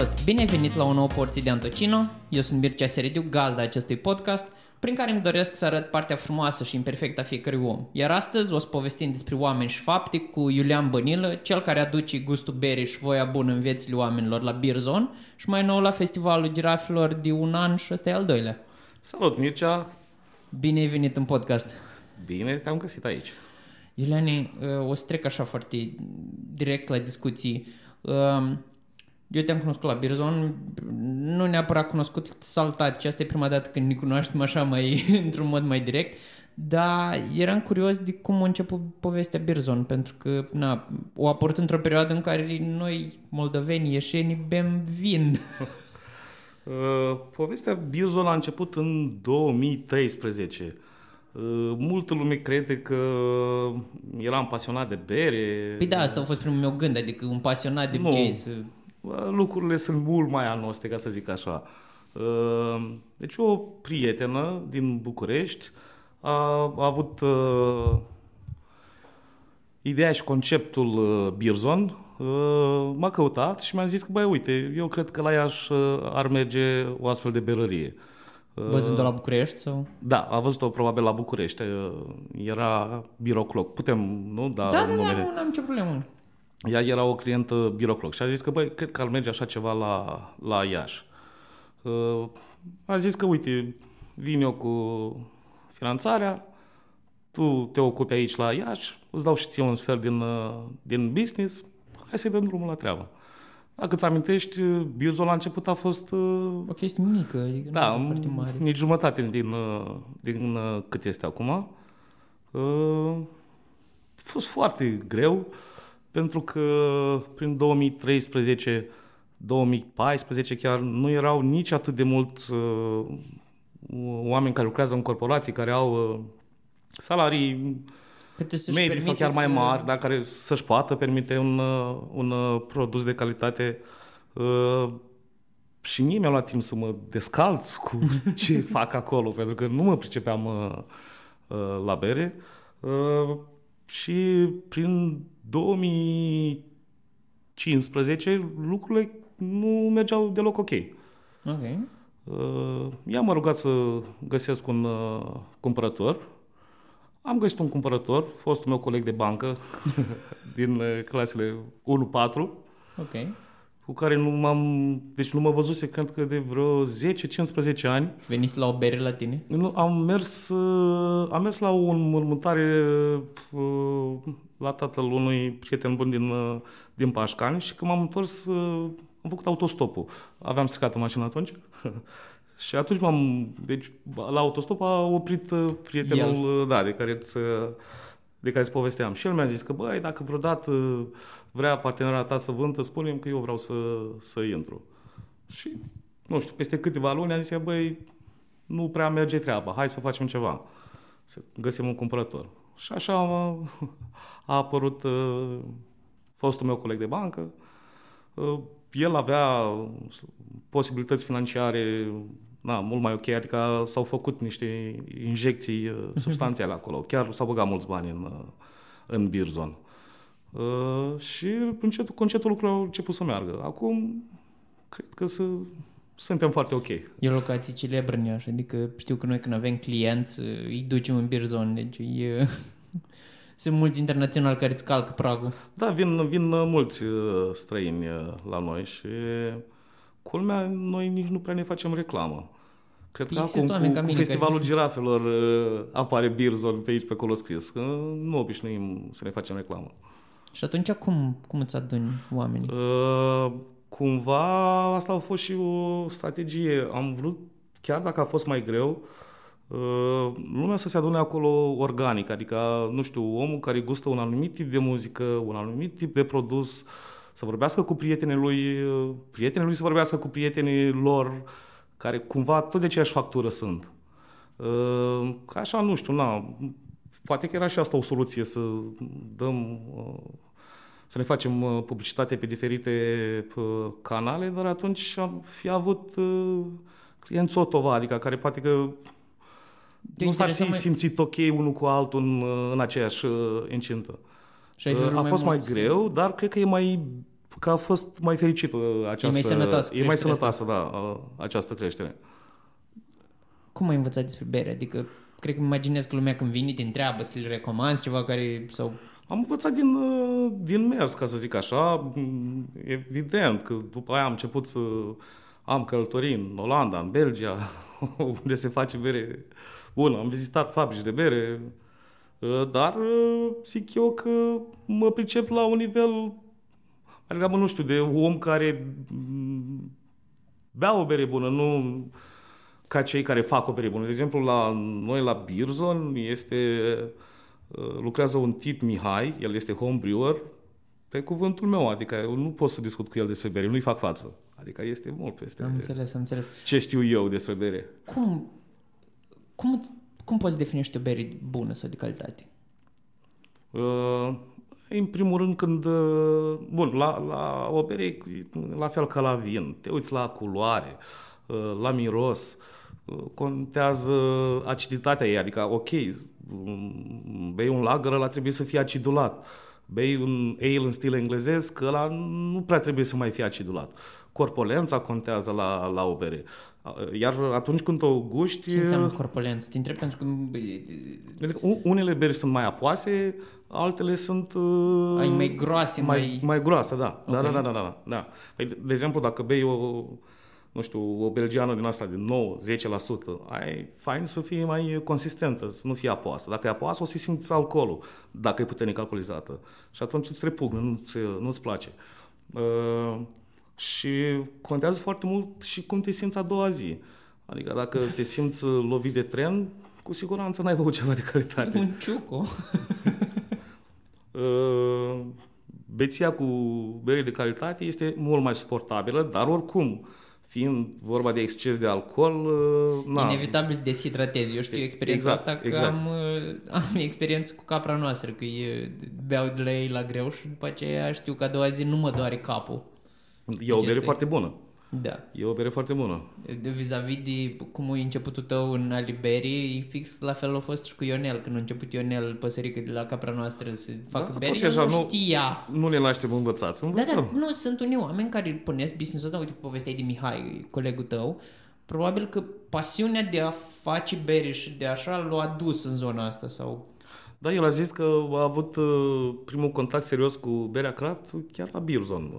Salut! Bine ai venit la o nouă porție de Antocino. Eu sunt Mircea Serediu, gazda acestui podcast, prin care îmi doresc să arăt partea frumoasă și imperfectă a fiecărui om. Iar astăzi o să povestim despre oameni și fapte cu Iulian Bănilă, cel care aduce gustul berii și voia bună în viețile oamenilor la Beer Zone și mai nou la Festivalul Girafilor de un an și ăsta e al doilea. Salut, Mircea! Bine ai venit în podcast! Bine te-am găsit aici. Iuliane, o să trec așa foarte direct la discuții. Um, eu te-am cunoscut la Birzon, nu neapărat cunoscut saltat, asta e prima dată când ne cunoaștem așa mai, într-un mod mai direct, dar eram curios de cum a început povestea Birzon, pentru că na, o apărut într-o perioadă în care noi, moldoveni, ieșeni, bem vin. Uh, povestea Birzon a început în 2013. Uh, multă lume crede că eram pasionat de bere. Păi da, asta a fost primul meu gând, adică un pasionat de nu. jazz lucrurile sunt mult mai anoste, ca să zic așa. Uh, deci o prietenă din București a, a avut uh, ideea și conceptul uh, Birzon, m-a căutat și mi-a zis că, băi, uite, eu cred că la Iași ar merge o astfel de berărie. Văzut-o la București? Sau? Da, a văzut-o probabil la București. Era birocloc. Putem, nu? Da, da, da, da, nu am nicio problemă ea era o clientă birocloc și a zis că, băi, cred că ar merge așa ceva la, la Iași. Uh, a zis că, uite, vin eu cu finanțarea, tu te ocupi aici la Iași, îți dau și ție un sfert din, uh, din business, hai să-i dăm drumul la treabă. Dacă îți amintești, Birzol la început a fost... Uh, o chestie mică, adică da, nu foarte mare. nici jumătate din, uh, din cât este acum. A fost foarte greu. Uh, pentru că prin 2013 2014 chiar nu erau nici atât de mulți uh, oameni care lucrează în corporații, care au uh, salarii medii sau chiar mai mari, să... dar care să-și poată permite un, uh, un uh, produs de calitate. Uh, și mie mi-a luat timp să mă descalț cu ce fac acolo, pentru că nu mă pricepeam uh, uh, la bere. Uh, și prin 2015 lucrurile nu mergeau deloc ok. Ok. Uh, ea m-a rugat să găsesc un uh, cumpărător. Am găsit un cumpărător, fostul meu coleg de bancă din uh, clasele 1-4. Ok cu care nu m-am, deci nu mă văzuse, cred că de vreo 10-15 ani. Veniți la o bere la tine? Nu, am mers, uh, am mers la o înmormântare uh, la tatăl unui prieten bun din, uh, din Pașcani și când m-am întors, am făcut autostopul. Aveam stricat mașina atunci. și atunci m-am, deci la autostop a oprit prietenul, El. da, de care îți, de care îți povesteam. Și el mi-a zis că, băi, dacă vreodată vrea partenera ta să vândă, spune că eu vreau să, să intru. Și, nu știu, peste câteva luni am zis, băi, nu prea merge treaba, hai să facem ceva. Să găsim un cumpărător. Și așa a, a apărut uh, fostul meu coleg de bancă. Uh, el avea posibilități financiare na, mult mai ok, adică s-au făcut niște injecții uh, substanțiale acolo. Chiar s-au băgat mulți bani în, uh, în Birzon. Uh, și încetul, concetul lucrurilor au început să meargă. Acum, cred că să, suntem foarte ok. E o locație celebră în Iași, adică știu că noi când avem clienți îi ducem în Birzon, deci e... Sunt mulți internaționali care îți calcă pragul. Da, vin, vin mulți străini la noi și culmea, noi nici nu prea ne facem reclamă. Cred că acum cu, cu Festivalul care... Girafelor apare Birzon pe aici, pe acolo scris. Că nu obișnuim să ne facem reclamă. Și atunci cum, cum îți aduni oamenii? Uh, cumva asta a fost și o strategie. Am vrut, chiar dacă a fost mai greu, uh, lumea să se adune acolo organic, adică, nu știu, omul care gustă un anumit tip de muzică, un anumit tip de produs, să vorbească cu prietenii lui, prietenii lui să vorbească cu prietenii lor, care cumva tot de aceeași factură sunt. Uh, așa, nu știu, na, poate că era și asta o soluție, să dăm, uh, să ne facem uh, publicitate pe diferite uh, canale, dar atunci am fi avut clienți Otova, adică care poate că de nu s-ar fi mai... simțit ok unul cu altul în, în aceeași incintă. A fost mai greu, dar cred că e mai că a fost mai fericită această... mai sănătoasă E mai creșterea sănătoasă, da, uh, această creștere. Cum ai învățat despre bere? Adică, cred că îmi imaginez că lumea când vine te întreabă să le recomanzi ceva care... sau Am învățat din, uh, din mers, ca să zic așa. Mm, Evident că după aia am început să am călătorii în Olanda, în Belgia, unde se face bere bună. Am vizitat fabrici de bere, uh, dar uh, zic eu că mă pricep la un nivel, mai degrabă, nu știu, de om care mm, bea o bere bună, nu ca cei care fac o bere bună. De exemplu, la noi la Birzon este uh, lucrează un tip Mihai, el este home brewer, pe cuvântul meu, adică eu nu pot să discut cu el despre bere, nu-i fac față. Adică este mult peste am înțeles, am înțeles. ce știu eu despre bere. Cum, cum, îți- cum poți definește o bere bună sau de calitate? Uh, în primul rând când, uh, bun, la, la o bere e la fel ca la vin, te uiți la culoare, uh, la miros, uh, contează aciditatea ei, adică ok, mm, bei un lager, ăla trebuie să fie acidulat. Bei un ale în stil englezez, că ăla nu prea trebuie să mai fie acidulat. Corpolența contează la, la o bere. Uh, Iar atunci când o guști... Ce înseamnă corpolență? Te întreb pentru că Adică u- unele beri sunt mai apoase, altele sunt... Uh, Ai mai groase, mai, mai- mai groase, da. Da, Ok. da, da, da, da, da. Păi, de, de exemplu, dacă bei o, nu știu, o belgiană din asta de 9-10%, ai fain să fie mai consistentă, să nu fie apoasă. Dacă e apoasă, o să simți alcoolul, dacă e puternic alcoolizată. Și atunci îți repugnă, nu-ți, nu-ți place. Uh, și contează foarte mult și cum te simți a doua zi. Adică dacă te simți lovit de tren, cu siguranță n-ai băut ceva de calitate. un ciuco. Uh, beția cu bere de calitate este mult mai suportabilă, dar oricum, fiind vorba de exces de alcool, uh, na, Inevitabil te deshidratezi. Eu știu experiența Exact, asta că exact. am, uh, am experiență cu capra noastră, că e, beau de la ei la greu și după aceea știu că a doua zi nu mă doare capul. e o bere este- foarte bună. Da. E o bere foarte bună. De vis-a-vis de cum e începutul tău în Aliberi, e fix la fel a fost și cu Ionel. Când a început Ionel, păsărică de la capra noastră, să facă Da, beri, tot el așa, nu nu- știa. Nu ne naștem învățați, Da, învățăm. da, nu, sunt unii oameni care pornesc business-ul ăsta, uite, povestea de Mihai, colegul tău, probabil că pasiunea de a face bere și de așa l-a adus în zona asta sau... Da, el a zis că a avut uh, primul contact serios cu berea craft chiar la Birzon.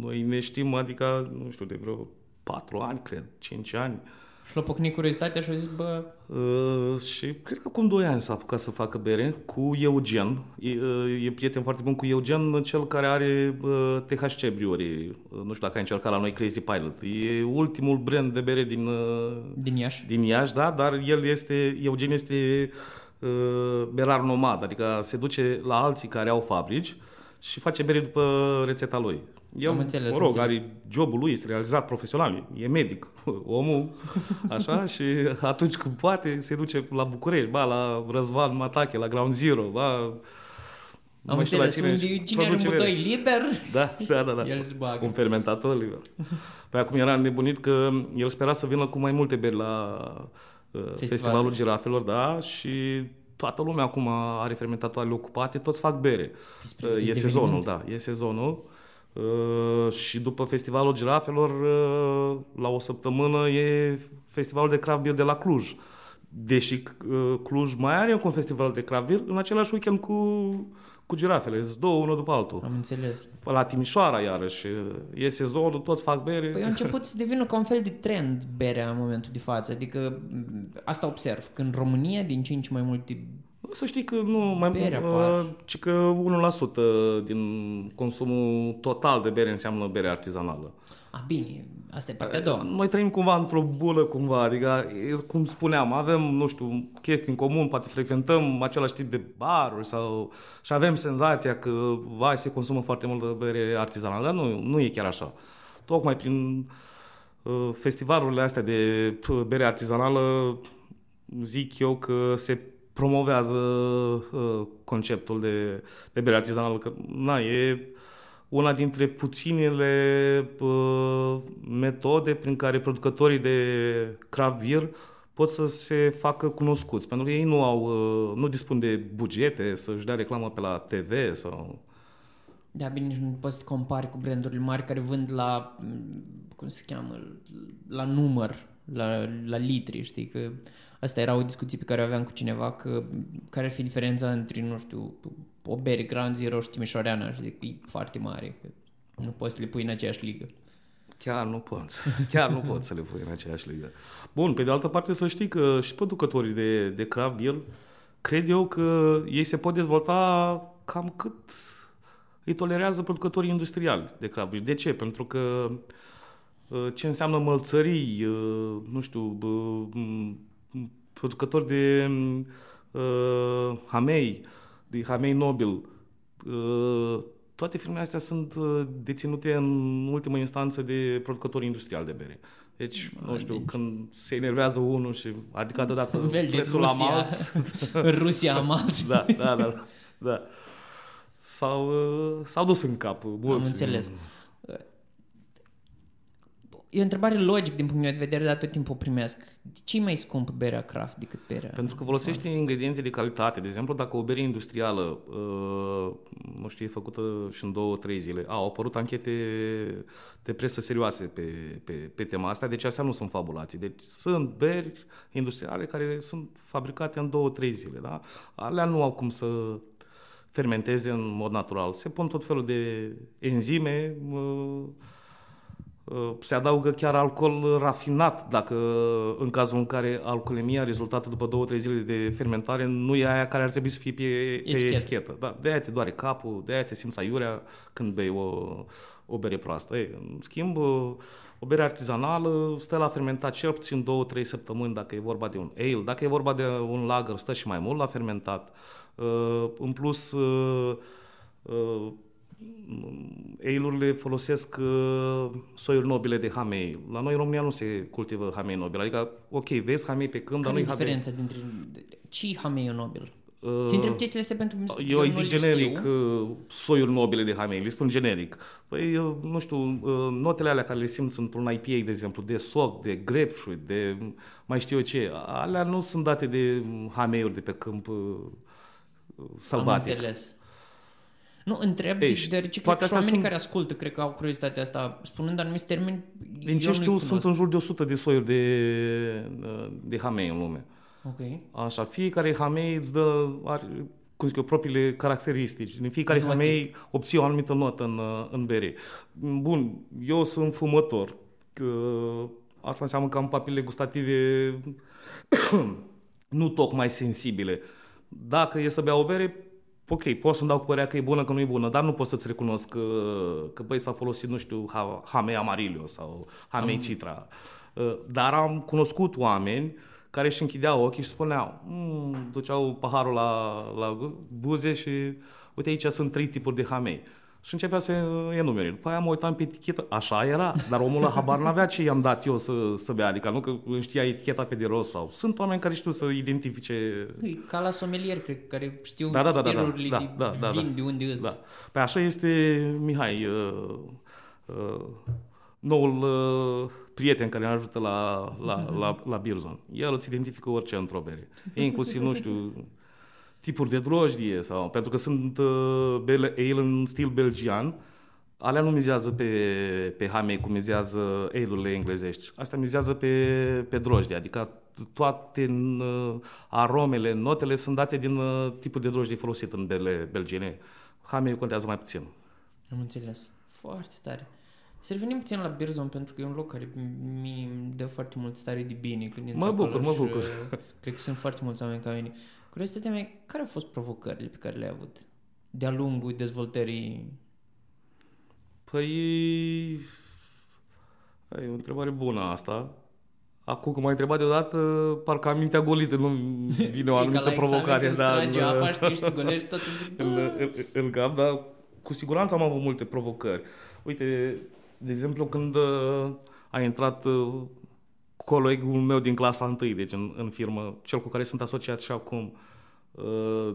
Noi ne știm, adică, nu știu, de vreo 4 ani, cred, 5 ani. Și l-a pocnit curiozitatea și a zis, bă, Uh, și cred că acum 2 ani s-a apucat să facă bere cu Eugen. E, uh, e prieten foarte bun cu Eugen, cel care are uh, THC Brewery. Uh, nu știu dacă ai încercat la noi Crazy Pilot. E ultimul brand de bere din, uh, din Iași. din Iași, da, dar el este, Eugen este uh, berar nomad, adică se duce la alții care au fabrici și face bere după rețeta lui. El, Am înțeles, mă am rog, înțeles. are jobul lui, este realizat profesional, e medic, omul, așa, și atunci când poate se duce la București, ba, la Răzvan Matache, la Ground Zero, ba, Am mai știu la înțeles, cine, unde și cine are un produce bere. butoi liber, Da, da, da. da. el se bagă. Un fermentator liber. Păi acum era nebunit că el spera să vină cu mai multe beri la uh, Festivalul Girafelor, da, și toată lumea acum are fermentatoarele ocupate, toți fac bere. Despre Uh, E eveniment. sezonul, da, e sezonul. Uh, și după Festivalul Girafelor, uh, la o săptămână, e Festivalul de Craft Beer de la Cluj. Deși uh, Cluj mai are încă un festival de craft beer, în același weekend cu, cu girafele. Sunt două, unul după altul. Am înțeles. La Timișoara, iarăși, e sezonul, toți fac bere. Păi a început să devină ca un fel de trend berea în momentul de față. Adică m, asta observ, că în România din ce în ce mai multe... Să știi că nu, mai Bere uh, apar. ci că 1% din consumul total de bere înseamnă bere artizanală. A, bine, asta e partea a doua. Noi trăim cumva într-o bulă, cumva, adică, e, cum spuneam, avem, nu știu, chestii în comun, poate frecventăm același tip de baruri sau... și avem senzația că, vai, se consumă foarte multă bere artizanală, dar nu, nu e chiar așa. Tocmai prin uh, festivalurile astea de p- bere artizanală, zic eu că se promovează uh, conceptul de, de bere artizanală, că, na, e una dintre puținele uh, metode prin care producătorii de craft beer pot să se facă cunoscuți, pentru că ei nu au, uh, nu dispun de bugete să-și dea reclamă pe la TV sau... Da, bine, nici nu poți să te compari cu brandurile mari care vând la, m, cum se cheamă, la număr, la, la litri, știi, că asta era o discuție pe care o aveam cu cineva, că care ar fi diferența între, nu știu, o bere Ground Zero și Timișoreana și zic, e foarte mare, că nu poți să le pui în aceeași ligă. Chiar nu pot. Chiar nu pot să le pui în aceeași ligă. Bun, pe de altă parte să știi că și producătorii de, de craft beer, cred eu că ei se pot dezvolta cam cât îi tolerează producătorii industriali de craft beer. De ce? Pentru că uh, ce înseamnă mălțării, uh, nu știu, producători de uh, hamei, de hamei nobil, uh, toate firmele astea sunt uh, deținute în ultimă instanță de producători industriali de bere. Deci, nu știu, deci... când se enervează unul și a ridicat deodată prețul la malț. Rusia a malț. da, da, da, da. S-au, uh, s-au dus în cap mulți. Am înțeles. E o întrebare logică din punctul meu de vedere, dar tot timpul o primesc. De ce e mai scump berea craft decât berea? Pentru că folosești craft? ingrediente de calitate. De exemplu, dacă o bere industrială, uh, nu știu, e făcută și în două, trei zile, au apărut anchete de presă serioase pe, pe, pe tema asta, deci astea nu sunt fabulații. Deci sunt beri industriale care sunt fabricate în două, trei zile. Da? Alea nu au cum să fermenteze în mod natural. Se pun tot felul de enzime, uh, Uh, se adaugă chiar alcool rafinat, dacă în cazul în care alcoolemia rezultată după două, trei zile de fermentare nu e aia care ar trebui să fie pe, pe etichetă. etichetă. Da, de aia te doare capul, de aia te simți aiurea când bei o, o bere proastă. Ei, în schimb, o bere artizanală stă la fermentat cel puțin două, trei săptămâni dacă e vorba de un ale. Dacă e vorba de un lager, stă și mai mult la fermentat. Uh, în plus, uh, ale folosesc uh, soiuri nobile de hamei. La noi în România nu se cultivă hamei nobile. Adică, ok, vezi hamei pe câmp, dar nu-i hamei. diferența dintre... Ce hamei nobil? Uh, Dintre chestiile astea pentru Eu îi zic generic uh, soiuri nobile de hamei, le spun generic. Păi, uh, nu știu, uh, notele alea care le simți într-un IPA, de exemplu, de soc, de grapefruit, de mai știu eu ce, alea nu sunt date de hameiuri de pe câmp uh, sălbatic. Am înțeles. Nu, întreb, Ei, deci, deoarece cred că și oamenii sunt... care ascultă, cred că au curiozitatea asta, spunând anumiți termeni, Din ce știu, sunt în jur de 100 de soiuri de, de hamei în lume. Ok. Așa, fiecare hamei îți dă, are, cum zic eu, propriile caracteristici. Din fiecare Note. hamei obții o anumită notă în, în bere. Bun, eu sunt fumător. Asta înseamnă că am papile gustative nu tocmai sensibile. Dacă e să bea o bere, ok, pot să-mi dau cu părerea că e bună, că nu e bună, dar nu pot să-ți recunosc că, că băi, s-a folosit, nu știu, Hamei Amarillo sau Hamei am... Citra. Uh, dar am cunoscut oameni care își închideau ochii și spuneau, mmm, duceau paharul la, la buze și uite aici sunt trei tipuri de Hamei. Și începea să enumere. După aia mă uitam pe etichetă, așa era, dar omul la habar n-avea ce i-am dat eu să, să bea, adică nu că știa eticheta pe de rost sau... Sunt oameni care știu să identifice... Ca la somelier, cred, care știu da, da, da, da, da, da, da, da, vin, da, de unde îs. Da. Păi așa este Mihai, uh, uh, noul uh, prieten care ne ajută la, la, la, la Birzon. El îți identifică orice într-o bere. Inclusiv, nu știu, tipuri de drojdie sau pentru că sunt uh, ale în stil belgian, alea nu mizează pe, pe hamei cum mizează ale englezești. Asta mizează pe, pe drojdie, adică toate uh, aromele, notele sunt date din uh, tipul de drojdie folosit în bele belgiene. Hamei contează mai puțin. Am înțeles. Foarte tare. Să revenim puțin la Birzon, pentru că e un loc care mi dă foarte mult stare de bine. Când mă bucur, mă bucur. Uh, cred că sunt foarte mulți oameni ca mine. Curiozitatea mea, care au fost provocările pe care le-ai avut de-a lungul dezvoltării? Păi, e o întrebare bună asta. Acum că m-ai întrebat deodată, parcă am mintea golită, nu vine o anumită provocare. Da, în, apa, știi, și golești, tot zic, în, în, în cap, dar cu siguranță am avut multe provocări. Uite, de exemplu, când uh, a intrat uh, colegul meu din clasa 1, deci în, în firmă, cel cu care sunt asociat și acum, uh,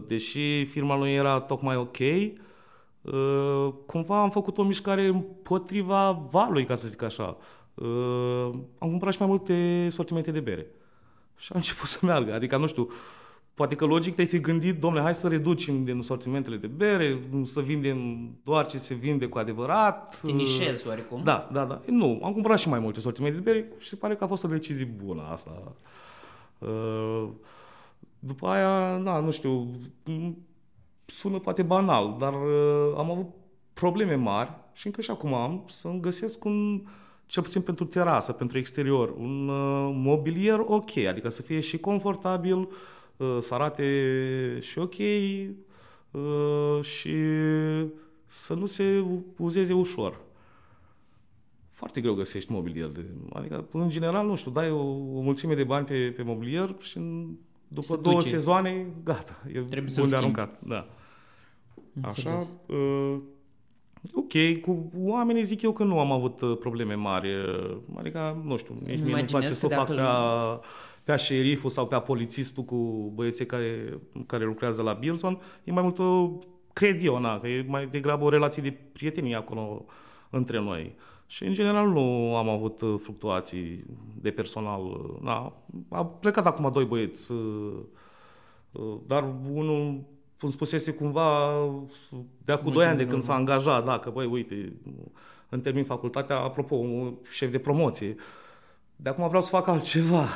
deși firma lui era tocmai ok, uh, cumva am făcut o mișcare împotriva valului, ca să zic așa. Uh, am cumpărat și mai multe sortimente de bere. Și am început să meargă. Adică, nu știu, Poate că logic te-ai fi gândit, domnule, hai să reducem din sortimentele de bere, să vindem doar ce se vinde cu adevărat. Te nișezi oarecum. Da, da, da. Nu, am cumpărat și mai multe sortimente de bere și se pare că a fost o decizie bună asta. Uh, după aia, da, nu știu, sună poate banal, dar uh, am avut probleme mari și încă și acum am să-mi găsesc un, cel puțin pentru terasă, pentru exterior, un uh, mobilier ok, adică să fie și confortabil, uh, să arate și ok uh, și să nu se uzeze ușor. Foarte greu găsești mobilier. De, adică, în general, nu știu, dai o, o mulțime de bani pe, pe mobilier și în, după Se două duce. sezoane, gata, e Trebuie să-l bun de schimbi. aruncat. Da. Așa, Înțeles. uh, ok, cu oamenii zic eu că nu am avut uh, probleme mari, uh, adică, nu știu, nici mie nu-mi Imaginez place că să o fac dacă- pe, pe șeriful sau pe polițistul cu băieții care, care lucrează la Bilson, e mai mult o, cred eu, na, că e mai degrabă o relație de prietenie acolo între noi. Și, în general, nu am avut uh, fluctuații de personal. uh, Na, a plecat acum doi băieți, uh, uh, dar unul îmi spusese cumva de acum Mult doi ani timp de când în s-a angajat, da, că băi, uite, în termin facultatea, apropo, un șef de promoție, de acum vreau să fac altceva.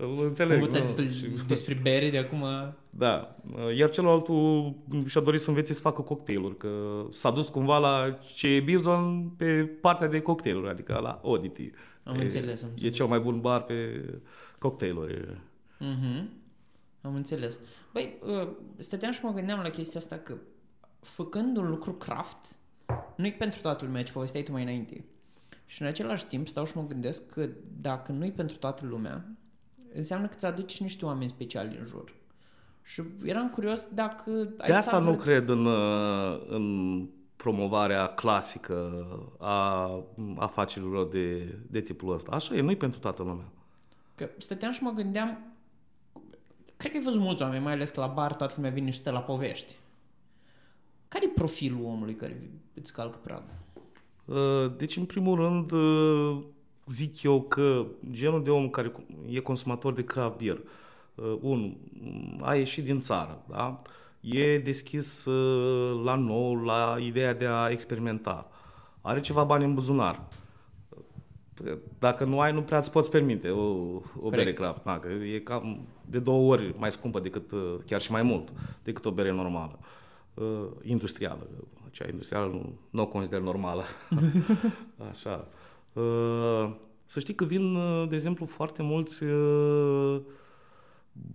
Îl înțeleg. Învățat nu? destul Și- despre bere de acum... da, iar celălaltul și-a dorit să învețe să facă cocktailuri, că s-a dus cumva la ce e Bilzon pe partea de cocktailuri, adică la Oddity. Am e, înțeles, am E înțeles. cel mai bun bar pe cocktailuri. Mhm. Am înțeles. Băi, uh, stăteam și mă gândeam la chestia asta că făcând un lucru craft, nu-i pentru toată lumea, ce povesteai tu mai înainte. Și în același timp stau și mă gândesc că dacă nu-i pentru toată lumea, înseamnă că ți aduci niște oameni speciali în jur. Și eram curios dacă... ai De asta stat nu vreo- cred în, uh, în promovarea clasică a afacerilor de, de tipul ăsta. Așa e, nu-i pentru toată lumea. Că stăteam și mă gândeam, cred că ai văzut mulți oameni, mai ales că la bar toată lumea vine și stă la povești. Care e profilul omului care îți calcă pragul? Uh, Deci, în primul rând, uh, zic eu că genul de om care e consumator de craft beer, uh, un, a ieșit din țară, da? e deschis uh, la nou, la ideea de a experimenta, are ceva bani în buzunar. Dacă nu ai, nu prea îți poți permite o, o bere Corect. craft. Da, că e cam de două ori mai scumpă decât, uh, chiar și mai mult, decât o bere normală. Uh, industrială. Cea industrială nu, nu o consider normală. Așa. Uh, să știi că vin, uh, de exemplu, foarte mulți uh,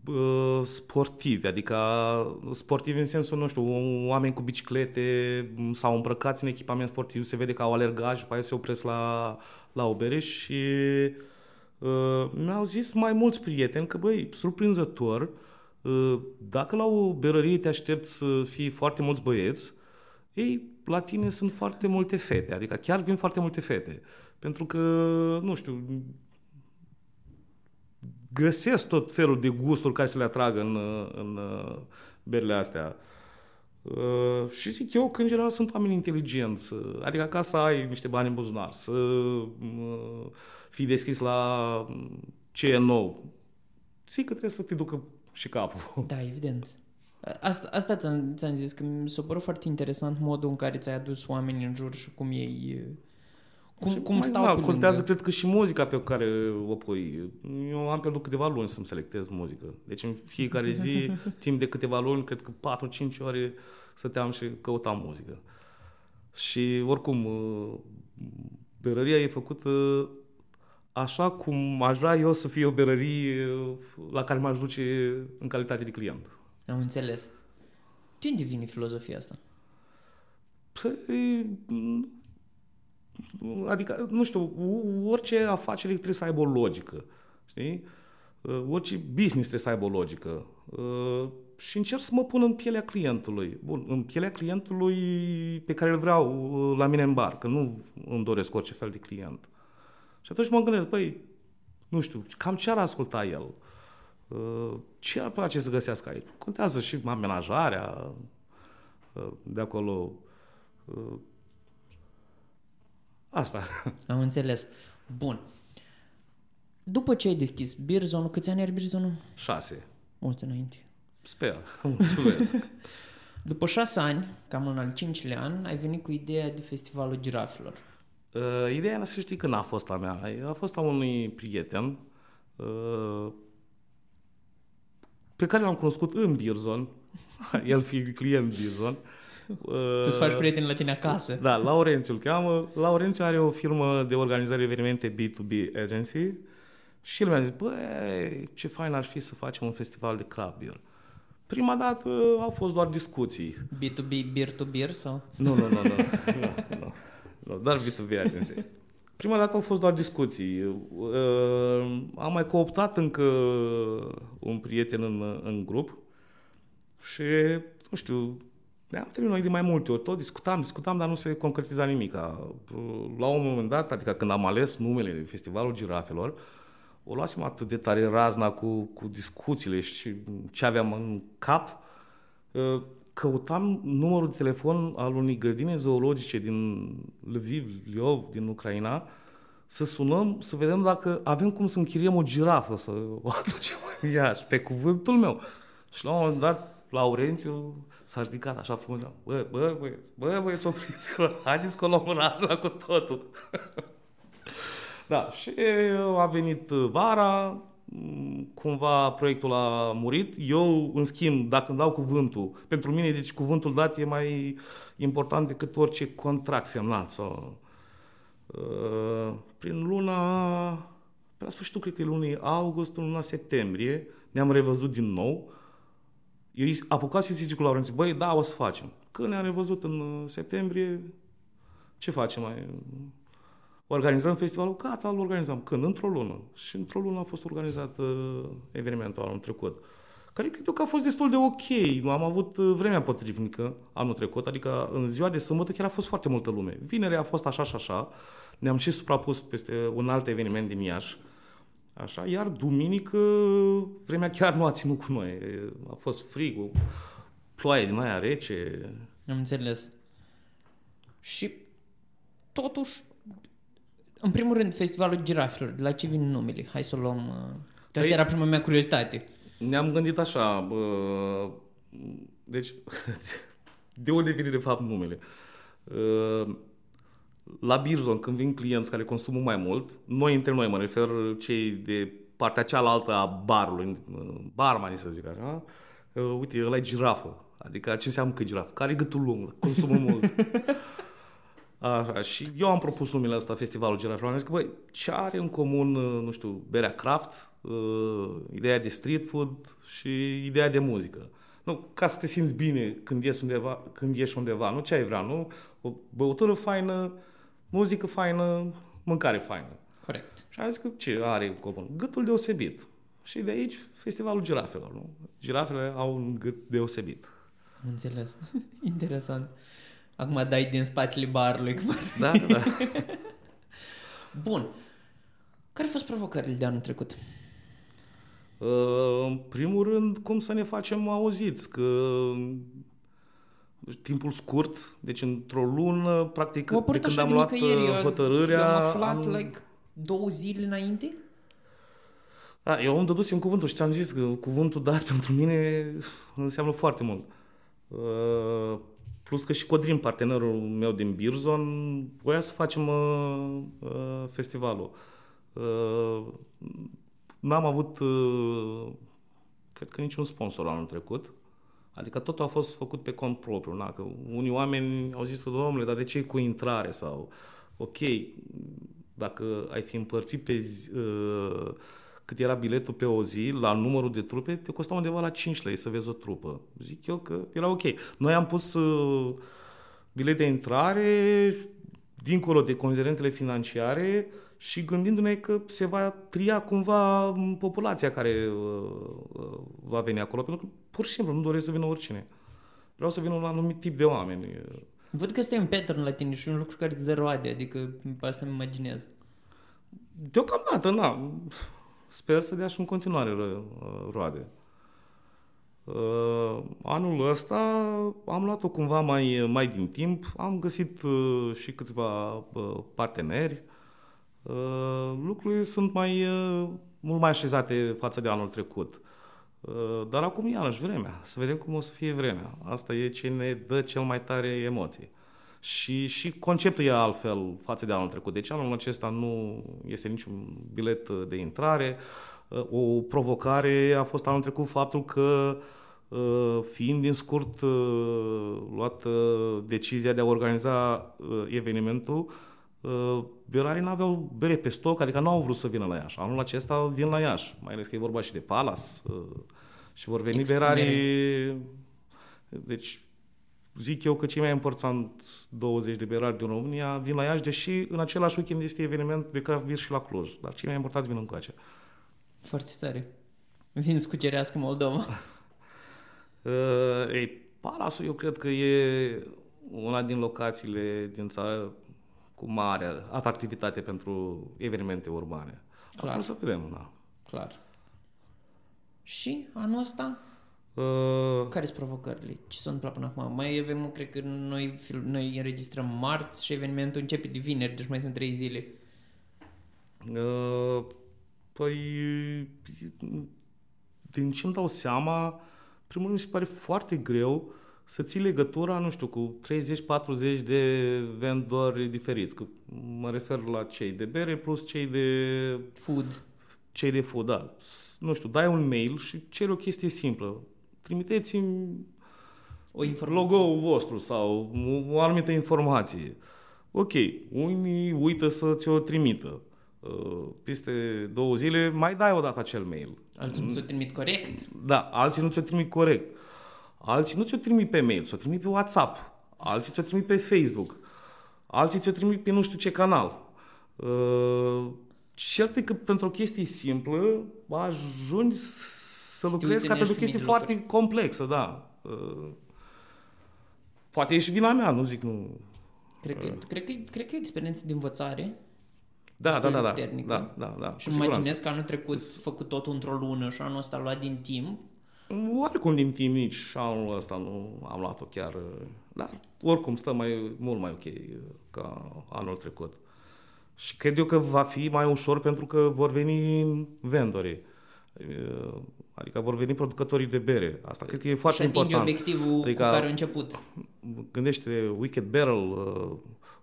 uh, sportivi, adică sportivi în sensul, nu știu, oameni cu biciclete m, sau îmbrăcați în echipament sportiv, se vede că au alergat și după aia se opresc la, la o bere și uh, mi-au zis mai mulți prieteni că, băi, surprinzător, uh, dacă la o berărie te aștepți să fii foarte mulți băieți, ei, la tine sunt foarte multe fete, adică chiar vin foarte multe fete. Pentru că, nu știu, găsesc tot felul de gusturi care să le atragă în, în uh, berile astea. Uh, și zic eu că, în general, sunt oameni inteligenți. uh, Adică ca să ai niște bani în buzunar, să uh, fii deschis la mm, ce e nou. Zic că trebuie să te ducă și capul. Da, evident. Asta, asta ți-am, ți-am zis, că mi s-a părut foarte interesant modul în care ți-ai adus oamenii în jur și cum ei... Cum, Și cum mai, stau da, pe contează, lângă. cred că și muzica pe care o pui. Eu am pierdut câteva luni să-mi selectez muzică. Deci în fiecare zi, timp de câteva luni, cred că 4-5 ore stăteam și căutam muzică. Și oricum, uh, berăria e făcută așa cum aș vrea eu să fie o berărie la care m-aș duce în calitate de client. Am înțeles. De unde vine filozofia asta? Păi, adică, nu știu, orice afacere trebuie să aibă o logică, știi? Uh, Orice business trebuie să aibă o logică. Uh, Și încerc să mă pun în pielea clientului. Bun, în pielea clientului pe care îl vreau uh, la mine în bar, că nu îmi doresc orice fel de client. Și atunci mă gândesc, băi, nu știu, cam ce ar asculta el? Uh, Ce ar place să găsească aici? Contează și amenajarea uh, de acolo. Uh, Asta. Am înțeles. Bun. După ce ai deschis Beerzone, câți ani are Beerzone? Șase. Mulți înainte. Sper. Mulțumesc. După șase ani, cam în al cincilea an, ai venit cu ideea de festivalul girafelor. Uh, ideea, să știi că n-a fost a mea. A fost a unui prieten uh, pe care l-am cunoscut în Birzon, el fiind client Birzon. Uh, tu îți faci prieteni la tine acasă. Da, Laurențiu îl cheamă. Laurențiu are o firmă de organizare evenimente B2B Agency și el mi-a zis, băi, ce fain ar fi să facem un festival de craft beer. Prima dată au fost doar discuții. B2B, beer to beer sau? Nu, nu, nu, nu, nu, nu, nu doar B2B agency. Prima dată au fost doar discuții. Uh, am mai cooptat încă un prieten în, în grup și, nu știu, ne-am întâlnit noi de mai multe ori, tot discutam, discutam, dar nu se concretiza nimic. La un moment dat, adică când am ales numele Festivalul Girafelor, o luasem atât de tare razna cu, cu discuțiile și ce aveam în cap, ă, căutam numărul de telefon al unei grădine zoologice din Lviv, Liov, din Ucraina, să sunăm, să vedem dacă avem cum să închiriem o girafă, să o aducem în Iași, pe cuvântul meu. Și la un moment dat, Laurențiu s-a ridicat așa frumos, bă, bă, băieți, bă, băieți, opriți-vă, haideți că o luăm în cu totul. Da, și a venit vara, cumva proiectul a murit. Eu, în schimb, dacă îmi dau cuvântul, pentru mine, deci cuvântul dat e mai important decât orice contract semnat. Sau, uh, prin luna, pe la sfârșitul, cred că e lunii august, luna septembrie, ne-am revăzut din nou. Eu apucat să zic cu Laurențiu, băi, da, o să facem. Când ne-am revăzut în septembrie, ce facem mai? organizăm festivalul, gata, îl organizăm. Când? Într-o lună. Și într-o lună a fost organizat uh, evenimentul anul trecut. Care cred eu că a fost destul de ok. Am avut uh, vremea potrivnică anul trecut, adică în ziua de sâmbătă chiar a fost foarte multă lume. Vinerea a fost așa și așa. Ne-am și suprapus peste un alt eveniment din Iași. Așa, iar duminică vremea chiar nu a ținut cu noi. A fost frig, ploaie din aia rece. Am înțeles. Și totuși în primul rând, Festivalul Girafelor, de la ce vin numele? Hai să o luăm... Uh... Asta păi, era prima mea curiozitate. Ne-am gândit așa, bă, deci, de unde vine de fapt numele? Uh, la Birzon, când vin clienți care consumă mai mult, noi între noi, mă refer cei de partea cealaltă a barului, barmanii să zic așa, uh, uite, ăla e girafă. Adică ce înseamnă că e girafă? Care e gâtul lung? Consumă mult. Așa, și eu am propus numele ăsta, Festivalul Girafelor. Am zis că, băi, ce are în comun, uh, nu știu, berea craft, uh, ideea de street food și ideea de muzică. Nu, ca să te simți bine când ieși undeva, când ieși undeva nu ce ai vrea, nu? O băutură faină, muzică faină, mâncare faină. Corect. Și am zis că ce are în comun? Gâtul deosebit. Și de aici Festivalul Girafelor, nu? Girafele au un gât deosebit. Înțeles. Interesant. Acum dai din spatele barului. Da, da. Bun. Care au fost provocările de anul trecut? Uh, în primul rând, cum să ne facem auziți, că timpul scurt, deci într-o lună, practic, de când am luat ieri, hotărârea... Eu am aflat, am... like, două zile înainte? Da, eu îmi dădusem cuvântul și ți-am zis că cuvântul dat pentru mine înseamnă foarte mult. Uh, Plus că și Codrin, partenerul meu din Birzon, voia să facem uh, uh, festivalul. Uh, n-am avut, uh, cred că niciun sponsor anul trecut. Adică totul a fost făcut pe cont propriu. Na? Că unii oameni au zis, domnule, dar de ce cu intrare? Sau, ok, dacă ai fi împărțit pe zi, uh, cât era biletul pe o zi, la numărul de trupe, te costa undeva la 5 lei să vezi o trupă. Zic eu că era ok. Noi am pus uh, bilet de intrare dincolo de considerentele financiare și gândindu-ne că se va tria cumva populația care uh, uh, va veni acolo, pentru că pur și simplu nu doresc să vină oricine. Vreau să vină un anumit tip de oameni. Văd că este un pattern la tine și un lucru care te dă roade, adică pe asta îmi imaginez. Deocamdată, na. Sper să dea și în continuare roade. Uh, anul ăsta am luat-o cumva mai, mai din timp, am găsit uh, și câțiva uh, parteneri. Lucrurile sunt mai, mult mai așezate față de anul trecut. Uh, dar acum iarăși vremea, să vedem cum o să fie vremea. Asta e ce ne dă cel mai tare emoții. Și, și conceptul e altfel față de anul trecut. Deci anul acesta nu este niciun bilet de intrare. Uh, o provocare a fost anul trecut faptul că uh, fiind din scurt luată decizia de a organiza evenimentul, berarii nu aveau bere pe stoc, adică nu au vrut să vină la Iași. Anul acesta vin la Iași, mai ales că e vorba și de Palas, și vor veni Expunere. berarii... Deci, zic eu că cei mai important 20 de berari din România vin la Iași, deși în același weekend este eveniment de craft beer și la Cluj. Dar cei mai important vin încoace. Foarte tare. Vin să cucerească Moldova. uh, ei, Palasul eu cred că e una din locațiile din țară cu mare atractivitate pentru evenimente urbane. Clar. Acum să vedem, da. Clar. Și anul ăsta? Uh... Care sunt provocările? Ce s-a întâmplat până acum? Mai avem, cred că noi, noi înregistrăm marți și evenimentul începe de vineri, deci mai sunt trei zile. Uh, păi, din ce îmi dau seama, primul mi se pare foarte greu să ții legătura, nu știu, cu 30-40 de vendori diferiți. Că mă refer la cei de bere plus cei de... Food. Cei de food, da nu știu, dai un mail și ceri o chestie simplă. Trimiteți-mi o informație. logo-ul vostru sau o, o anumită informație. Ok, unii uită să ți-o trimită. Uh, peste două zile mai dai o dată acel mail. Alții nu ți-o trimit corect? Da, alții nu ți-o trimit corect. Alții nu ți-o trimit pe mail, ți-o trimit pe WhatsApp. Alții ți-o trimit pe Facebook. Alții ți-o trimit pe nu știu ce canal. Uh, Cert e că pentru o chestie simplă ajungi să lucrezi ca pentru o chestie foarte lucruri. complexă, da. Uh, poate e și vina mea, nu zic nu. Cred că, cred că, cred că e experiență de învățare. Da, da, da, da, da, da, da. Și îmi imaginez că anul trecut făcut totul într-o lună și anul ăsta luat din timp. Oarecum din timp nici anul ăsta nu am luat-o chiar, dar oricum stă mai, mult mai ok ca anul trecut. Și cred eu că va fi mai ușor pentru că vor veni vendorii. Adică vor veni producătorii de bere. Asta cred că e foarte și important. obiectivul adică, cu care a început. Gândește Wicked Barrel, uh,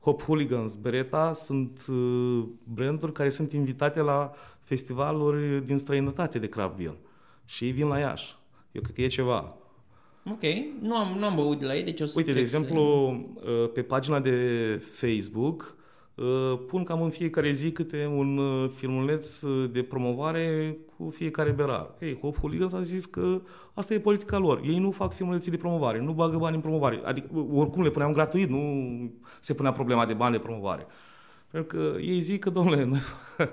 Hop Hooligans, Beretta sunt uh, branduri care sunt invitate la festivaluri din străinătate de craft beer. Și ei vin la Iași. Eu cred că e ceva. Ok, nu am, nu am băut de la ei, deci o să Uite, de exemplu, să... pe pagina de Facebook Uh, pun cam în fiecare zi câte un uh, filmuleț uh, de promovare cu fiecare berar. Ei, Hop Hooligans a zis că asta e politica lor. Ei nu fac filmulețe de promovare, nu bagă bani în promovare. Adică, oricum le puneam gratuit, nu se punea problema de bani de promovare. Pentru că ei zic că, domnule,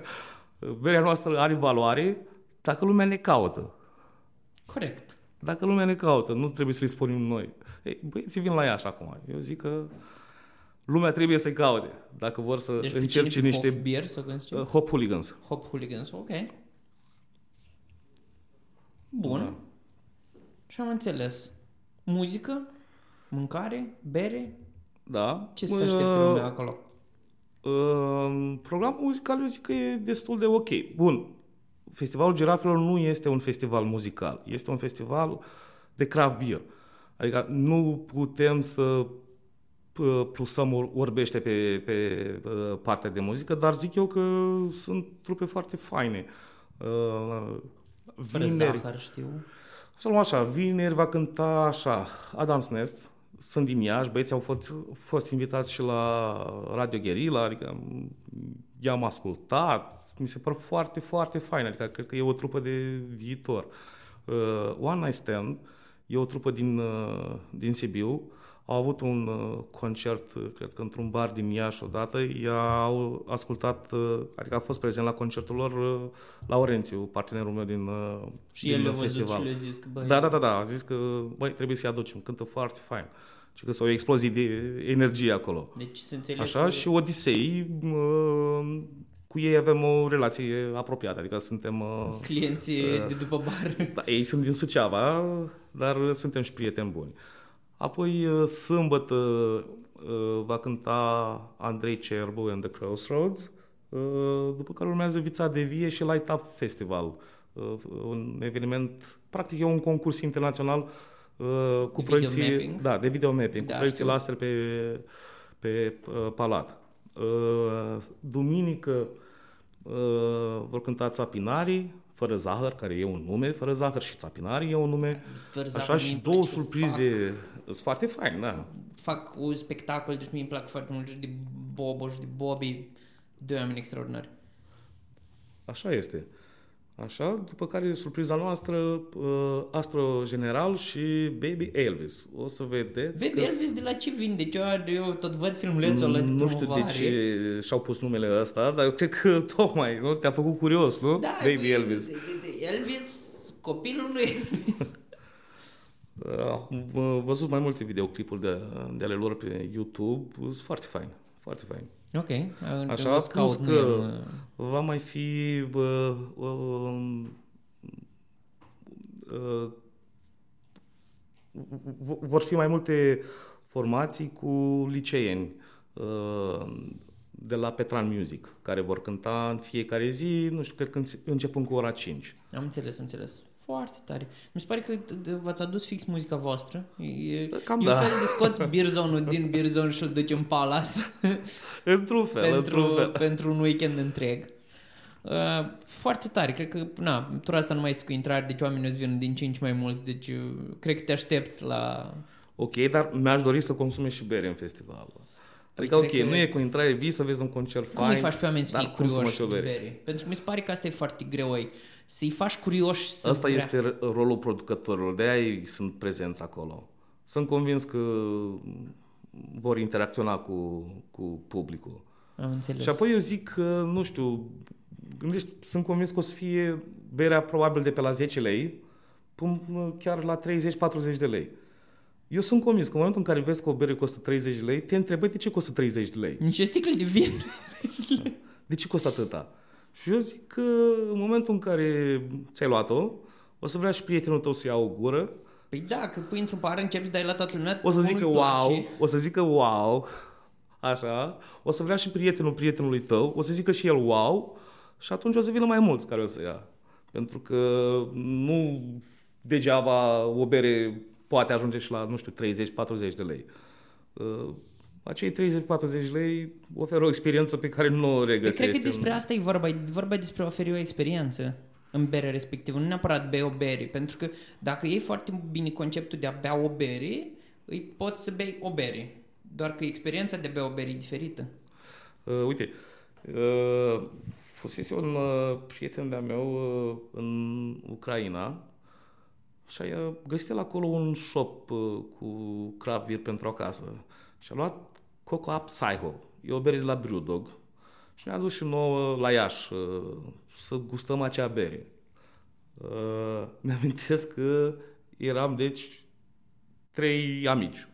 berea noastră are valoare dacă lumea ne caută. Corect. Dacă lumea ne caută, nu trebuie să le spunem noi. Ei, băieții vin la ea așa acum. Eu zic că lumea trebuie să-i caute dacă vor să deci încerce niște... Hop beer sau cum uh, Hop hooligans. Hop hooligans, ok. Bun. Da. Și am înțeles. Muzică, mâncare, bere. Da. Ce se așteptă uh, lumea acolo? Uh, programul muzical eu zic că e destul de ok. Bun. Festivalul Girafelor nu este un festival muzical. Este un festival de craft beer. Adică nu putem să plusăm orbește pe, pe partea de muzică, dar zic eu că sunt trupe foarte faine. Vineri, zahăr, știu. Să luăm așa, vineri va cânta așa, Adam's Nest, sunt din Iași, băieții au fost, fost invitați și la Radio Guerilla, adică i-am ascultat, mi se par foarte, foarte fain, adică cred că e o trupă de viitor. Uh, One Night Stand e o trupă din, uh, din Sibiu, au avut un uh, concert, uh, cred că într-un bar din Iași odată, i-au ascultat, uh, adică a fost prezent la concertul lor uh, Laurențiu, partenerul meu din, uh, și din el le-a văzut și le-a zis că băi... Da, da, da, da, a zis că băi, trebuie să-i aducem, cântă foarte fain. Și că s-au o explozie de energie acolo. Deci se înțeleg Așa, că... și Odisei, uh, cu ei avem o relație apropiată, adică suntem... Uh, Clienții uh, de după bar. Da, ei sunt din Suceava, dar suntem și prieteni buni. Uh, Apoi, uh, sâmbătă, uh, va cânta Andrei Cerbu and the Crossroads, uh, după care urmează Vița de Vie și Light Up Festival uh, un eveniment, practic e un concurs internațional uh, cu De proiecții, videomapping? da, de video mapping, Da, cu proiecții știu. laser pe, pe uh, palat. Uh, duminică uh, vor cânta Țapinarii, fără zahăr, care e un nume, fără zahăr și Țapinarii e un nume. Fără Așa zahăr, și mie îmi două place, surprize. Sunt foarte fain, da. Fac un spectacol, deci mie îmi plac foarte mult și de Bobo și de Bobby. Doi oameni extraordinari. Așa este. Așa, după care surpriza noastră, uh, Astro General și Baby Elvis. O să vedeți Baby că Elvis de la ce vin? Deci eu, eu tot văd filmulețul ăla de nu știu de promovare. ce și-au pus numele ăsta, dar eu cred că tocmai, nu? Te-a făcut curios, nu? Da, Baby băi, Elvis. De, de, de Elvis, copilul lui Elvis. Am uh, văzut mai multe videoclipuri de, de ale lor pe YouTube, sunt foarte fain, foarte fain. Ok. Așa, o să plus caut, că nu am, uh, va mai fi bă, uh, uh, v- vor fi mai multe formații cu liceeni uh, de la Petran Music, care vor cânta în fiecare zi, nu știu, cred că înce- începând cu ora 5. Am înțeles, am înțeles. Foarte tare. Mi se pare că d- d- v-ați adus fix muzica voastră. E, Cam e da. un fel de scoți Beerzone-ul din Beerzone și îl duci în Palace Într-un fel, pentru, într-un fel. pentru un weekend întreg. Uh, foarte tare. Cred că, na, tura asta nu mai este cu intrare, deci oamenii o să vină din 5 mai mulți, deci uh, cred că te aștepți la... Ok, dar mi-aș dori să consume și bere în festival. Adică, Păi, ok, cred că- nu e cu intrare, vii să vezi un concert Cum fain, îi faci pe oameni să dar fie consumă curioși și o de bere. bere? Pentru că mi se pare că asta e foarte greu, ai. Să-i faci curioși să Asta vrea. este r- rolul producătorilor, de aia ei sunt prezenți acolo. Sunt convins că vor interacționa cu, cu publicul. Am înțeles. Și apoi eu zic că, nu știu, gândești, sunt convins că o să fie berea probabil de pe la 10 lei până chiar la 30-40 de lei. Eu sunt convins că în momentul în care vezi că o bere costă 30 de lei, te întrebi de ce costă 30 de lei. Nici o sticlă de vin. De ce costă atâta? Și eu zic că în momentul în care ți-ai luat-o, o să vrea și prietenul tău să ia o gură, Păi da, că pui într-un pahar, începi să dai la toată lumea. o să zică omul îi place. wow, o să zică wow, așa, o să vrea și prietenul prietenului tău, o să zică și el wow și atunci o să vină mai mulți care o să ia. Pentru că nu degeaba o bere poate ajunge și la, nu știu, 30-40 de lei. Uh, Acei 30-40 lei oferă o experiență pe care nu o Eu regăsești. cred că în- despre asta e vorba, e vorba despre a oferi o experiență în berea respectivă, nu neapărat bei o bere, pentru că dacă iei foarte bine conceptul de a bea o bere, îi poți să bei o bere, doar că experiența de a bea o bere e diferită. Uh, uite, uh, fusese un uh, prieten de-a meu uh, în Ucraina și a uh, găsit el acolo un shop uh, cu craft beer pentru acasă și a luat Coco Up Psycho. E o bere de la Brewdog și ne-a dus și nouă la Iași uh, să gustăm acea bere. Uh, mi-amintesc că eram, deci, trei amici.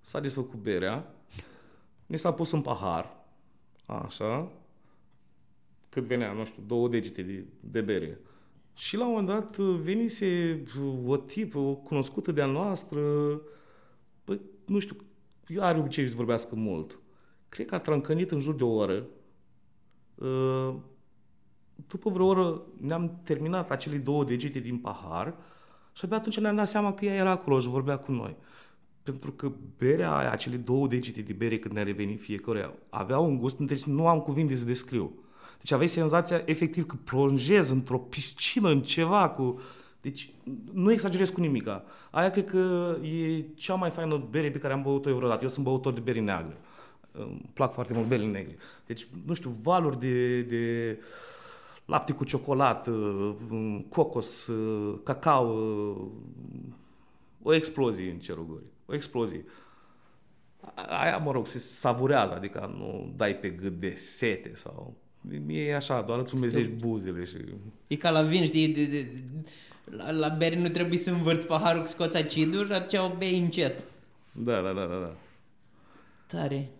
S-a desfăcut berea, mi s-a pus în pahar, așa, cât venea, nu știu, două degete de, de bere. Și la un moment dat venise o tipă, o cunoscută de-a noastră, bă, nu știu, are obiceiul să vorbească mult. Cred că a trancănit în jur de o oră. Uh, După vreo oră ne-am terminat acele două degete din pahar și abia atunci ne-am dat seama că ea era acolo și vorbea cu noi. Pentru că berea aia, acele două degete de bere când ne-a revenit fiecare, avea un gust, deci nu am cuvinte să descriu. Deci aveai senzația efectiv că plonjezi într-o piscină, în ceva cu... Deci nu exagerez cu nimica. Aia cred că e cea mai faină bere pe care am băut-o eu vreodată. Eu sunt băutor de bere neagră. Îmi plac foarte mult berile negre. Deci, nu știu, valuri de, de lapte cu ciocolată, cocos, cacao, o explozie în cerul gurii. O explozie. Aia, mă rog, se savurează, adică nu dai pe gât de sete sau... E așa, doar îți umezești buzele și... E ca la vin, știi, de, de, de, la, la bere nu trebuie să învârți paharul cu scoți acidul și atunci o bei încet. Da, da, da, da. da. Tare.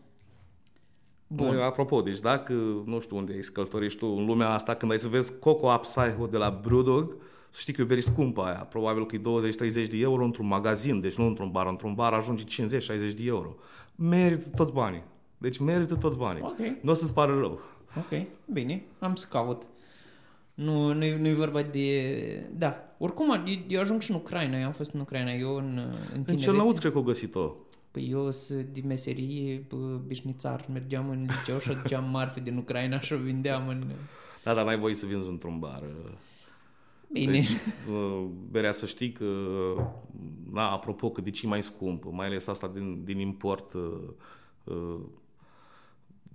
Bun. Bun. Apropo, deci dacă, nu știu unde ai călătorești tu în lumea asta, când ai să vezi Coco Up Psycho de la Brewdog, să știi că e o bere scumpă aia. Probabil că e 20-30 de euro într-un magazin, deci nu într-un bar. Într-un bar ajunge 50-60 de euro. Merită toți banii. Deci merită toți banii. Ok. Nu o să-ți pară rău. Ok, bine, am să caut. Nu, nu, nu e vorba de... Da. Oricum, eu, eu ajung și în Ucraina. Eu am fost în Ucraina. Eu în, în În Cernăuț cred că au găsit-o. Păi eu sunt de meserie bă, bișnițar. Mergeam în liceu și aduceam marfe din Ucraina și o vindeam în... Da, dar n-ai voie să vinzi într-un bar. Bine. Deci, uh, berea să știi că, na, apropo, că de ce e mai scump, mai ales asta din, din import, uh, uh,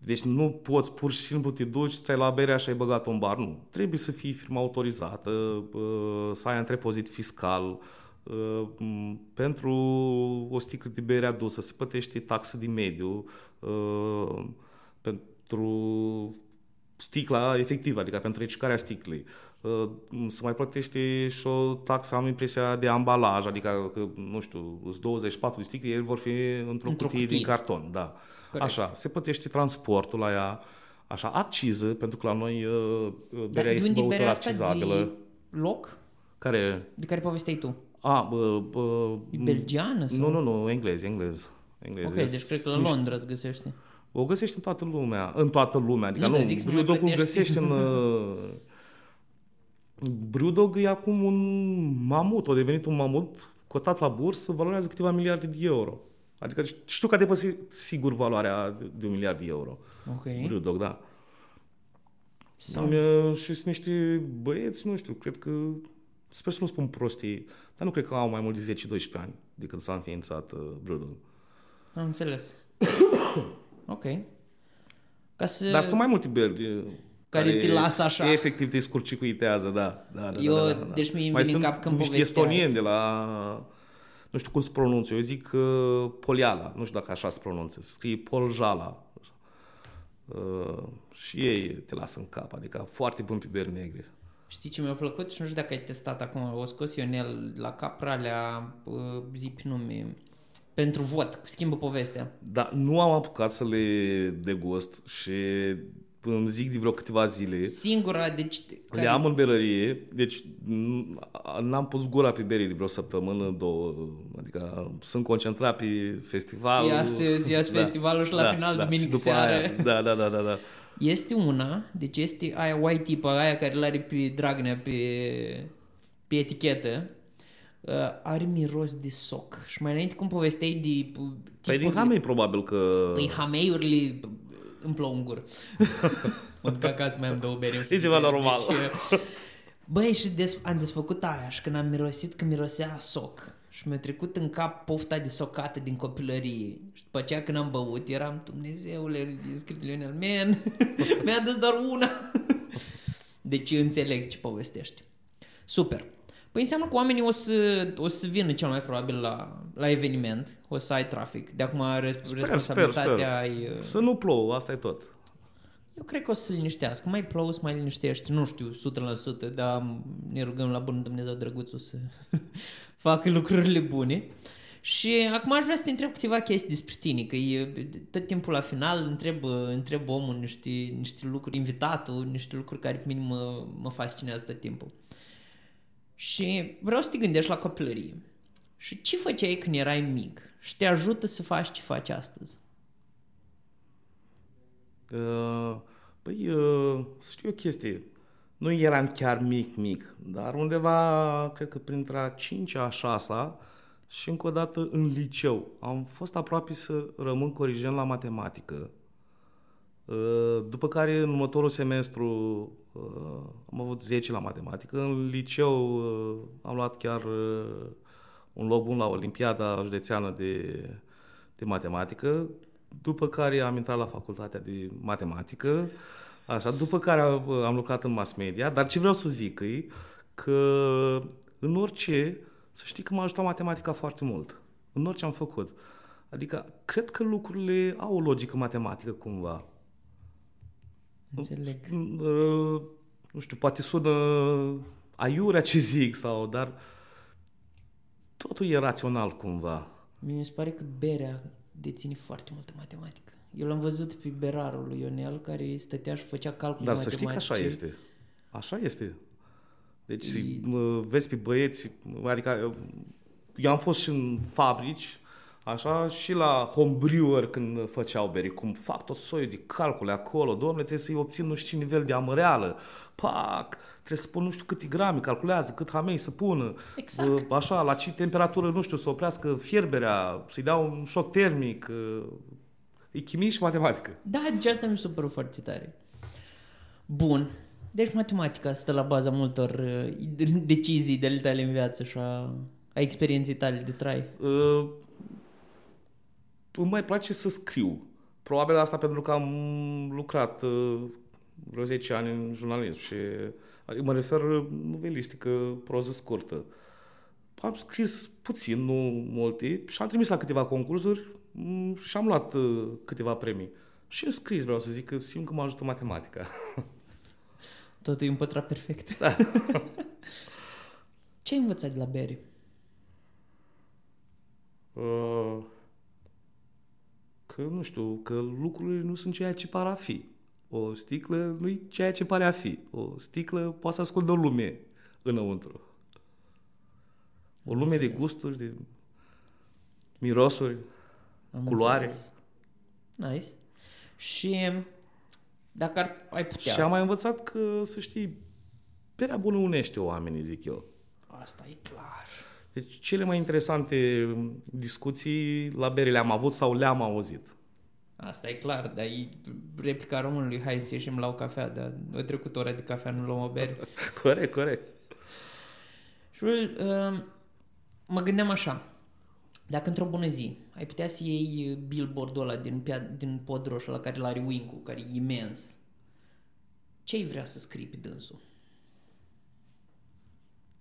deci nu poți pur și simplu te duci, ți-ai la berea și ai băgat un bar. Nu. Trebuie să fii firma autorizată, uh, să ai întrepozit fiscal. uh, m, Pentru o sticlă de bere adusă se plătește taxă de mediu. uh, Pentru sticla efectivă, adică pentru reciclarea sticlei. Uh, Se mai plătește și o taxă, am impresia, de ambalaj, adică, că, nu știu, sunt 24 de sticle, ele vor fi într-o, Într-o cutie, cutie. din carton, da. Corect. Așa, se plătește transportul la ea, așa, acciză, pentru că la noi uh, uh, Dar berea de este unde e băutură berea asta accizabilă. de loc? Care, De care povesteai tu? a, bă, bă, E belgiană? Sau? nu, nu, nu, englez, englez. englez. Ok, deci cred că la Niște- Londra îți găsește. O găsești în toată lumea, în toată lumea, adică Nu, nu, dar zic să nu mai Brewdog-ul plătești. găsești în... uh, Brewdog e acum un mamut, a devenit un mamut cotat la bursă, valorează câteva miliarde de euro. Adică știu că a depășit sigur valoarea de- de un miliard de euro. Ok. Brewdog, da. Sau... Uh, Și sunt niște băieți, nu știu, cred că, sper să nu spun prostii, dar nu cred că au mai mult de 10-12 ani de când s-a înființat uh, Brewdog. Am înțeles. ok. Ca să... Dar sunt mai multe beri uh, Care te lasă așa. Efectiv te scurcicuitează, da. da, da, Eu- da, da, da. deci mi-i mai vine în sunt cap când niște povesteai. estonieni de la... Nu știu cum se pronunță. Eu zic uh, Poliala. Nu știu dacă așa se pronunță. Se scrie Poljala. Uh, și ei te lasă în cap. Adică foarte bun pe beri negre. Știi ce mi-a plăcut? Și nu știu dacă ai testat acum. O scos Ionel la capralea, uh, zi pe nume, pentru vot. Schimbă povestea. Dar nu am apucat să le degust și îmi zic de vreo câteva zile. Singura, deci... Le am în berărie, deci n- n-am pus gura pe berii de vreo săptămână, două, adică sunt concentrat pe festival. Să iasă- să iasă festivalul și la final, duminică și după seară. Aia, da, da, da, da, da. Este una, deci este aia white tipa, aia care l-are pe Dragnea pe, pe etichetă. Uh, are miros de soc. Și mai înainte cum povesteai de... uh, Păi din tipurile- Hamei probabil că... Păi hameiurile îmi plouă în gură. mă duc acasă, mai am două beri. E ceva normal. Deci, băi, și des, am desfăcut aia și când am mirosit că mirosea a soc și mi-a trecut în cap pofta de socată din copilărie. Și după aceea când am băut, eram, Dumnezeule, scrie Lionel, man, mi-a adus doar una. deci înțeleg ce povestești. Super. Păi înseamnă că oamenii o să, o să vină cel mai probabil la, la eveniment, o să ai trafic. De acum res- Sper, sper, responsabilitatea sper. ai... uh, Să nu plouă, asta e tot. Eu cred că o să se liniștească. Mai plouă, să mai liniștește. Nu știu, 100%, dar ne rugăm la Bunul Dumnezeu Drăguțul să facă lucrurile bune. Și acum aș vrea să te întreb câteva chestii despre tine, că e, tot timpul la final întreb, întreb omul niște, niște lucruri, invitatul, niște lucruri care pe mine mă, mă fascinează tot timpul. Și vreau să te gândești la copilărie. Și ce făceai când erai mic? Și te ajută să faci ce faci astăzi? Uh, Păi, uh, să știu o chestie. Nu eram chiar mic, mic, dar undeva, cred că printre a 5 a 6 și încă o dată în liceu. Am fost aproape să rămân corigent la matematică. Uh, După care, în următorul semestru, uh, am avut 10 la matematică. În liceu uh, am luat chiar uh, un loc bun la Olimpiada Județeană de, de Matematică, după care am intrat la facultatea de matematică, așa, după care am, am lucrat în mass media, dar ce vreau să zic e că în orice, să știi că m-a ajutat matematica foarte mult, în orice am făcut. Adică, cred că lucrurile au o logică matematică cumva. Înțeleg. Uh, nu știu, poate sună aiurea ce zic, sau, dar totul e rațional cumva. Mie mi se pare că berea deține foarte multă matematică. Eu l-am văzut pe berarul lui Ionel care stătea și făcea calcule Dar să știi că așa matematice. este. Așa este. Deci E- mă, vezi pe băieți, adică eu, eu am fost și în fabrici, Așa și la homebrewer când făceau beri, cum fac tot soiul de calcule acolo, domne, trebuie să-i obțin nu știu ce nivel de amăreală, pac, trebuie să pun nu știu câte grame, calculează cât hamei să pună, Exact. așa, la ce temperatură, nu știu, să oprească fierberea, să-i dea un șoc termic, e chimie și matematică. Da, deci asta mi se părut foarte tare. Bun. Deci matematica stă la baza multor uh, decizii de tale în viață și a, a experienței tale de trai. Uh, îmi mai place să scriu. Probabil asta pentru că am lucrat uh, vreo 10 ani în jurnalism și adică mă refer novelistică, proză scurtă. Am scris puțin, nu multe, și am trimis la câteva concursuri mm, și am luat uh, câteva premii. Și în scris vreau să zic că simt că mă ajută matematica. Totul e împătrat perfect. Da. Ce ai învățat de la Barry? Uh, că, nu știu, că lucrurile nu sunt ceea ce par a fi. O sticlă nu e ceea ce pare a fi. O sticlă poate să ascundă o lume înăuntru. O lume de gusturi, de mirosuri, Am culoare. înțeles. Nice. Și dacă ar, ai putea... Și am mai învățat că, să știi, berea bună unește oamenii, zic eu. Asta e clar. Deci cele mai interesante discuții la bere le-am avut sau le-am auzit. Asta e clar, dar e replica românului, hai să ieșim la o cafea, dar o trecut ora de cafea, nu luăm o bere. corect, corect. Și uh, mă gândeam așa, dacă într-o bună zi ai putea să iei billboard-ul ăla din, pia- din pod roșu la care l-are Winku, care e imens, ce ai vrea să scrii pe dânsul?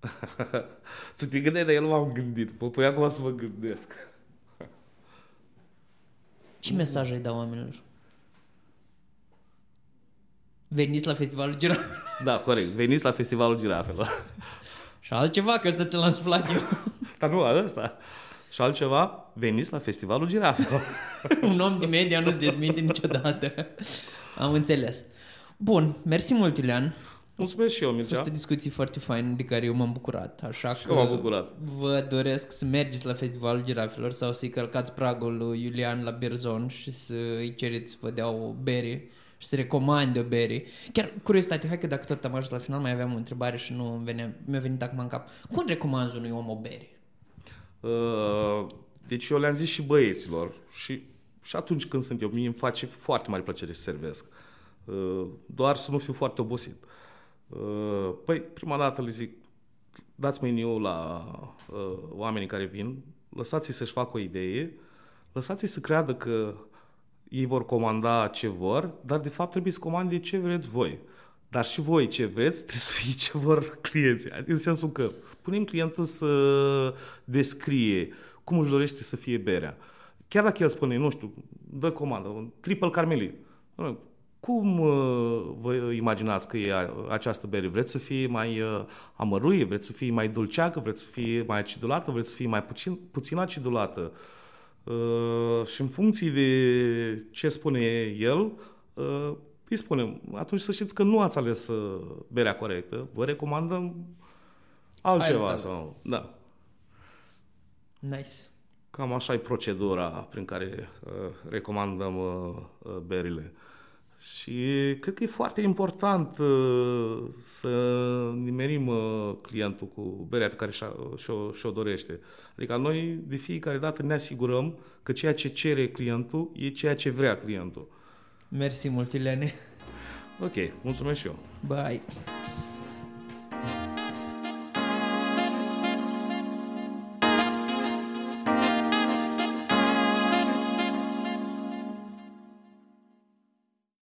tu te gândeai, dar eu nu m-am gândit. Mă pui acum să mă gândesc. Ce mesaj ai da oamenilor? Veniți la festivalul Girafelor. Da, corect. Veniți la Festivalul Girafelor. Și altceva, că ăsta ți l-am suflat eu. Dar nu, ăsta. Și altceva, veniți la Festivalul Girafelor. Un om din media nu-ți dezminte niciodată. Am înțeles. Bun, mersi mult, Iulian. Mulțumesc și eu, A fost Mircea. o discuție foarte faină de care eu m-am bucurat. Așa Și că eu m-am bucurat. vă doresc să mergeți la Festivalul Girafelor sau să-i călcați pragul lui Iulian la Berzon și să îi cereți să vă dea o bere și să recomande o bere. Chiar, curiozitate, hai că dacă tot am ajuns la final, mai aveam o întrebare și nu îmi venea, mi-a venit acum în cap. Cum recomanzi unui om o bere? Uh, Deci eu le-am zis și băieților și, și atunci când sunt eu, mie îmi face foarte mare plăcere să servesc. Uh, Doar să nu fiu foarte obosit. Uh, Păi, prima dată le zic, dați meniu la uh, oamenii care vin, lăsați-i să-și facă o idee, lăsați-i să creadă că ei vor comanda ce vor, dar de fapt trebuie să comande ce vreți voi. Dar și voi ce vreți trebuie să fie ce vor clienții. Adică în sensul că punem clientul să descrie cum își dorește să fie berea. Chiar dacă el spune, nu știu, dă comandă, un triple carmeli. Cum uh, vă imaginați că e a- această bere? Vreți să fie mai uh, amăruie? Vreți să fie mai dulceacă? Vreți să fie mai acidulată? Vreți să fie mai puțin, puțin acidulată? Uh, și în funcție de ce spune el, uh, îi spunem, atunci să știți că nu ați ales uh, berea corectă, vă recomandăm altceva. Alta. Sau, da. Nice. Cam așa e procedura prin care uh, recomandăm uh, uh, berile. Și cred că e foarte important uh, să nimerim uh, clientul cu berea pe care și-a, și-o, și-o dorește. Adică noi de fiecare dată ne asigurăm că ceea ce cere clientul e ceea ce vrea clientul. Mersi mult, Iuliane. Ok, mulțumesc și eu. Bye.